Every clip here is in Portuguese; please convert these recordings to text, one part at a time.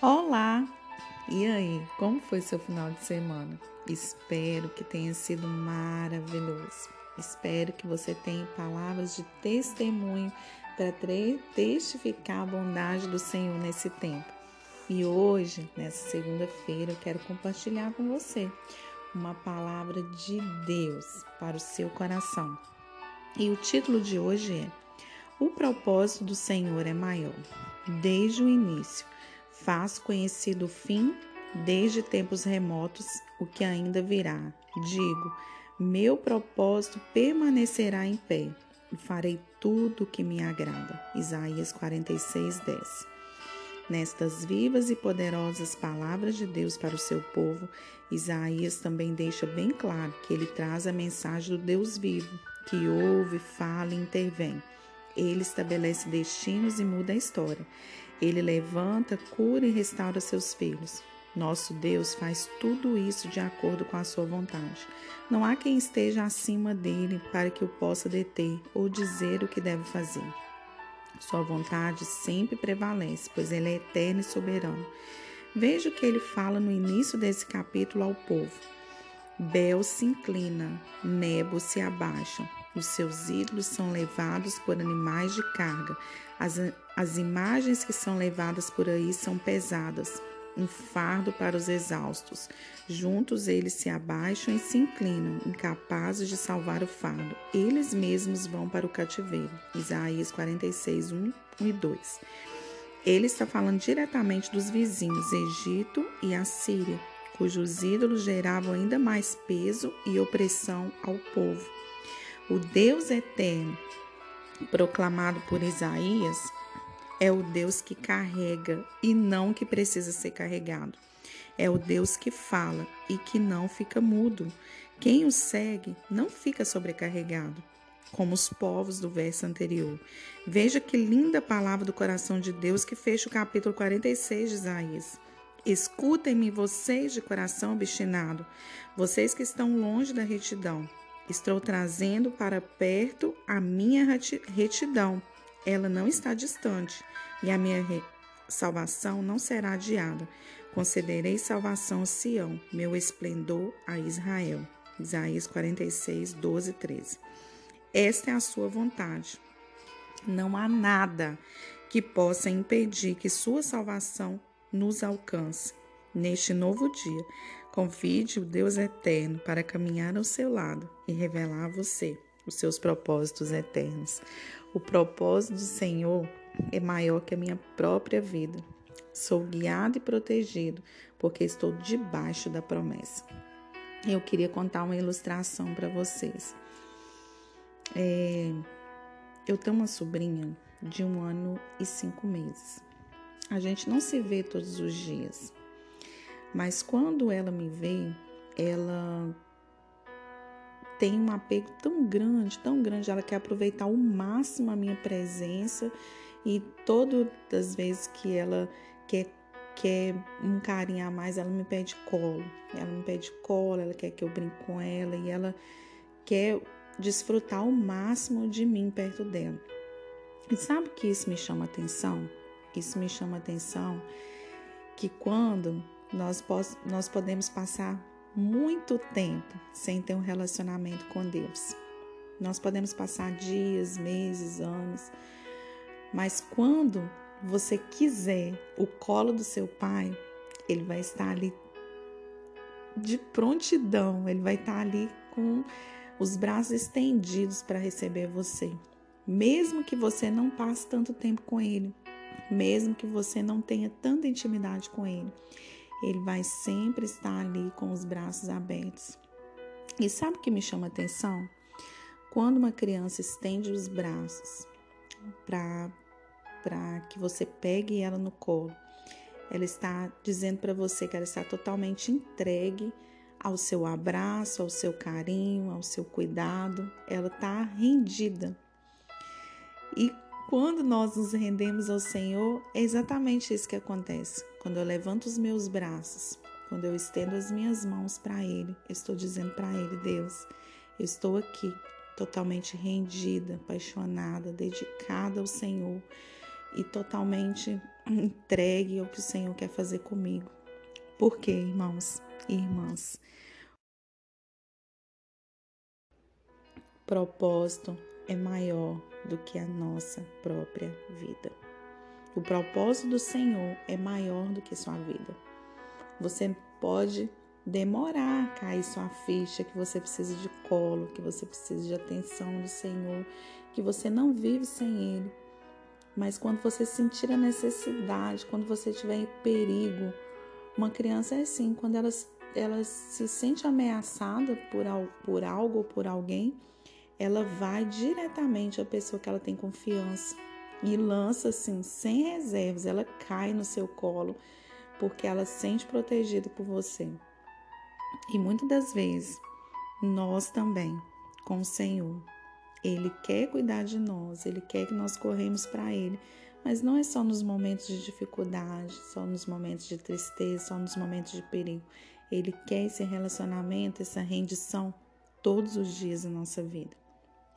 Olá! E aí, como foi seu final de semana? Espero que tenha sido maravilhoso. Espero que você tenha palavras de testemunho para testificar a bondade do Senhor nesse tempo. E hoje, nessa segunda-feira, eu quero compartilhar com você uma palavra de Deus para o seu coração. E o título de hoje é O propósito do Senhor é maior. Desde o início, faz conhecido o fim, desde tempos remotos, o que ainda virá. Digo, meu propósito permanecerá em pé e farei tudo o que me agrada. Isaías 46, 10. Nestas vivas e poderosas palavras de Deus para o seu povo, Isaías também deixa bem claro que ele traz a mensagem do Deus vivo, que ouve, fala e intervém. Ele estabelece destinos e muda a história. Ele levanta, cura e restaura seus filhos. Nosso Deus faz tudo isso de acordo com a sua vontade. Não há quem esteja acima dele para que o possa deter ou dizer o que deve fazer. Sua vontade sempre prevalece, pois ele é eterno e soberano. Veja o que ele fala no início desse capítulo ao povo. Bel se inclina, Nebo se abaixam, os seus ídolos são levados por animais de carga, as, as imagens que são levadas por aí são pesadas, um fardo para os exaustos. Juntos eles se abaixam e se inclinam, incapazes de salvar o fardo. Eles mesmos vão para o cativeiro. Isaías 46, 1 e 2. Ele está falando diretamente dos vizinhos Egito e Assíria, cujos ídolos geravam ainda mais peso e opressão ao povo. O Deus eterno, proclamado por Isaías, é o Deus que carrega e não que precisa ser carregado. É o Deus que fala e que não fica mudo. Quem o segue não fica sobrecarregado, como os povos do verso anterior. Veja que linda palavra do coração de Deus que fecha o capítulo 46 de Isaías. Escutem-me, vocês de coração obstinado, vocês que estão longe da retidão. Estou trazendo para perto a minha retidão ela não está distante, e a minha salvação não será adiada. Concederei salvação a Sião, meu esplendor a Israel. Isaías 46, 12 13. Esta é a sua vontade. Não há nada que possa impedir que sua salvação nos alcance. Neste novo dia, convide o Deus eterno para caminhar ao seu lado e revelar a você os seus propósitos eternos. O propósito do Senhor é maior que a minha própria vida. Sou guiado e protegido porque estou debaixo da promessa. Eu queria contar uma ilustração para vocês. É, eu tenho uma sobrinha de um ano e cinco meses. A gente não se vê todos os dias, mas quando ela me vê, ela tem um apego tão grande, tão grande, ela quer aproveitar ao máximo a minha presença e todas as vezes que ela quer quer um carinho a mais, ela me pede colo. Ela me pede colo, ela quer que eu brinque com ela e ela quer desfrutar ao máximo de mim perto dela. E sabe o que isso me chama atenção? Isso me chama atenção que quando nós, nós podemos passar muito tempo sem ter um relacionamento com Deus. Nós podemos passar dias, meses, anos, mas quando você quiser o colo do seu pai, ele vai estar ali de prontidão, ele vai estar ali com os braços estendidos para receber você. Mesmo que você não passe tanto tempo com ele, mesmo que você não tenha tanta intimidade com ele, ele vai sempre estar ali com os braços abertos. E sabe o que me chama atenção? Quando uma criança estende os braços para que você pegue ela no colo, ela está dizendo para você que ela está totalmente entregue ao seu abraço, ao seu carinho, ao seu cuidado, ela está rendida. E quando nós nos rendemos ao Senhor, é exatamente isso que acontece. Quando eu levanto os meus braços, quando eu estendo as minhas mãos para Ele, eu estou dizendo para Ele, Deus, eu estou aqui, totalmente rendida, apaixonada, dedicada ao Senhor. e totalmente entregue ao que o Senhor quer fazer comigo. Por quê, irmãos e irmãs? O propósito é maior do que a nossa própria vida. O propósito do Senhor é maior do que sua vida. Você pode demorar a cair sua ficha, que você precisa de colo, que você precisa de atenção do Senhor, que você não vive sem Ele. Mas quando você sentir a necessidade, quando você estiver em perigo, uma criança é assim, quando ela, ela se sente ameaçada por, por algo ou por alguém, ela vai diretamente à pessoa que ela tem confiança e lança assim, sem reservas, ela cai no seu colo porque ela se sente protegida por você. E muitas das vezes, nós também, com o Senhor, Ele quer cuidar de nós, Ele quer que nós corremos para Ele, mas não é só nos momentos de dificuldade, só nos momentos de tristeza, só nos momentos de perigo. Ele quer esse relacionamento, essa rendição todos os dias da nossa vida.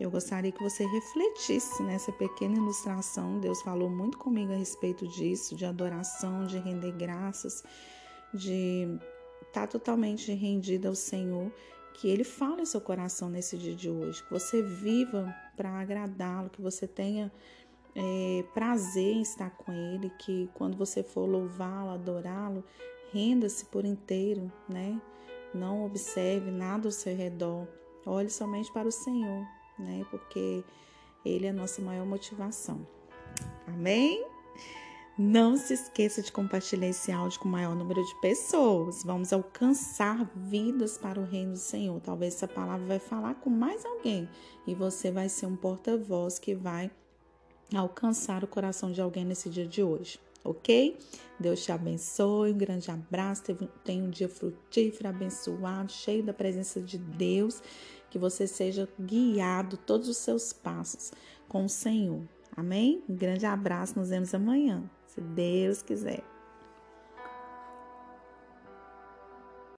Eu gostaria que você refletisse nessa pequena ilustração. Deus falou muito comigo a respeito disso, de adoração, de render graças, de estar tá totalmente rendida ao Senhor. Que Ele fale ao seu coração nesse dia de hoje, que você viva para agradá-lo, que você tenha é, prazer em estar com Ele, que quando você for louvá-lo, adorá-lo, renda-se por inteiro, né? Não observe nada ao seu redor, olhe somente para o Senhor né? Porque Ele é a nossa maior motivação. Amém? Não se esqueça de compartilhar esse áudio com o maior número de pessoas. Vamos alcançar vidas para o reino do Senhor. Talvez essa palavra vai falar com mais alguém e você vai ser um porta-voz que vai alcançar o coração de alguém nesse dia de hoje, ok? Deus te abençoe, um grande abraço, tenha um dia frutífero, abençoado, cheio da presença de Deus que você seja guiado todos os seus passos com o Senhor. Amém? Um grande abraço, nos vemos amanhã, se Deus quiser.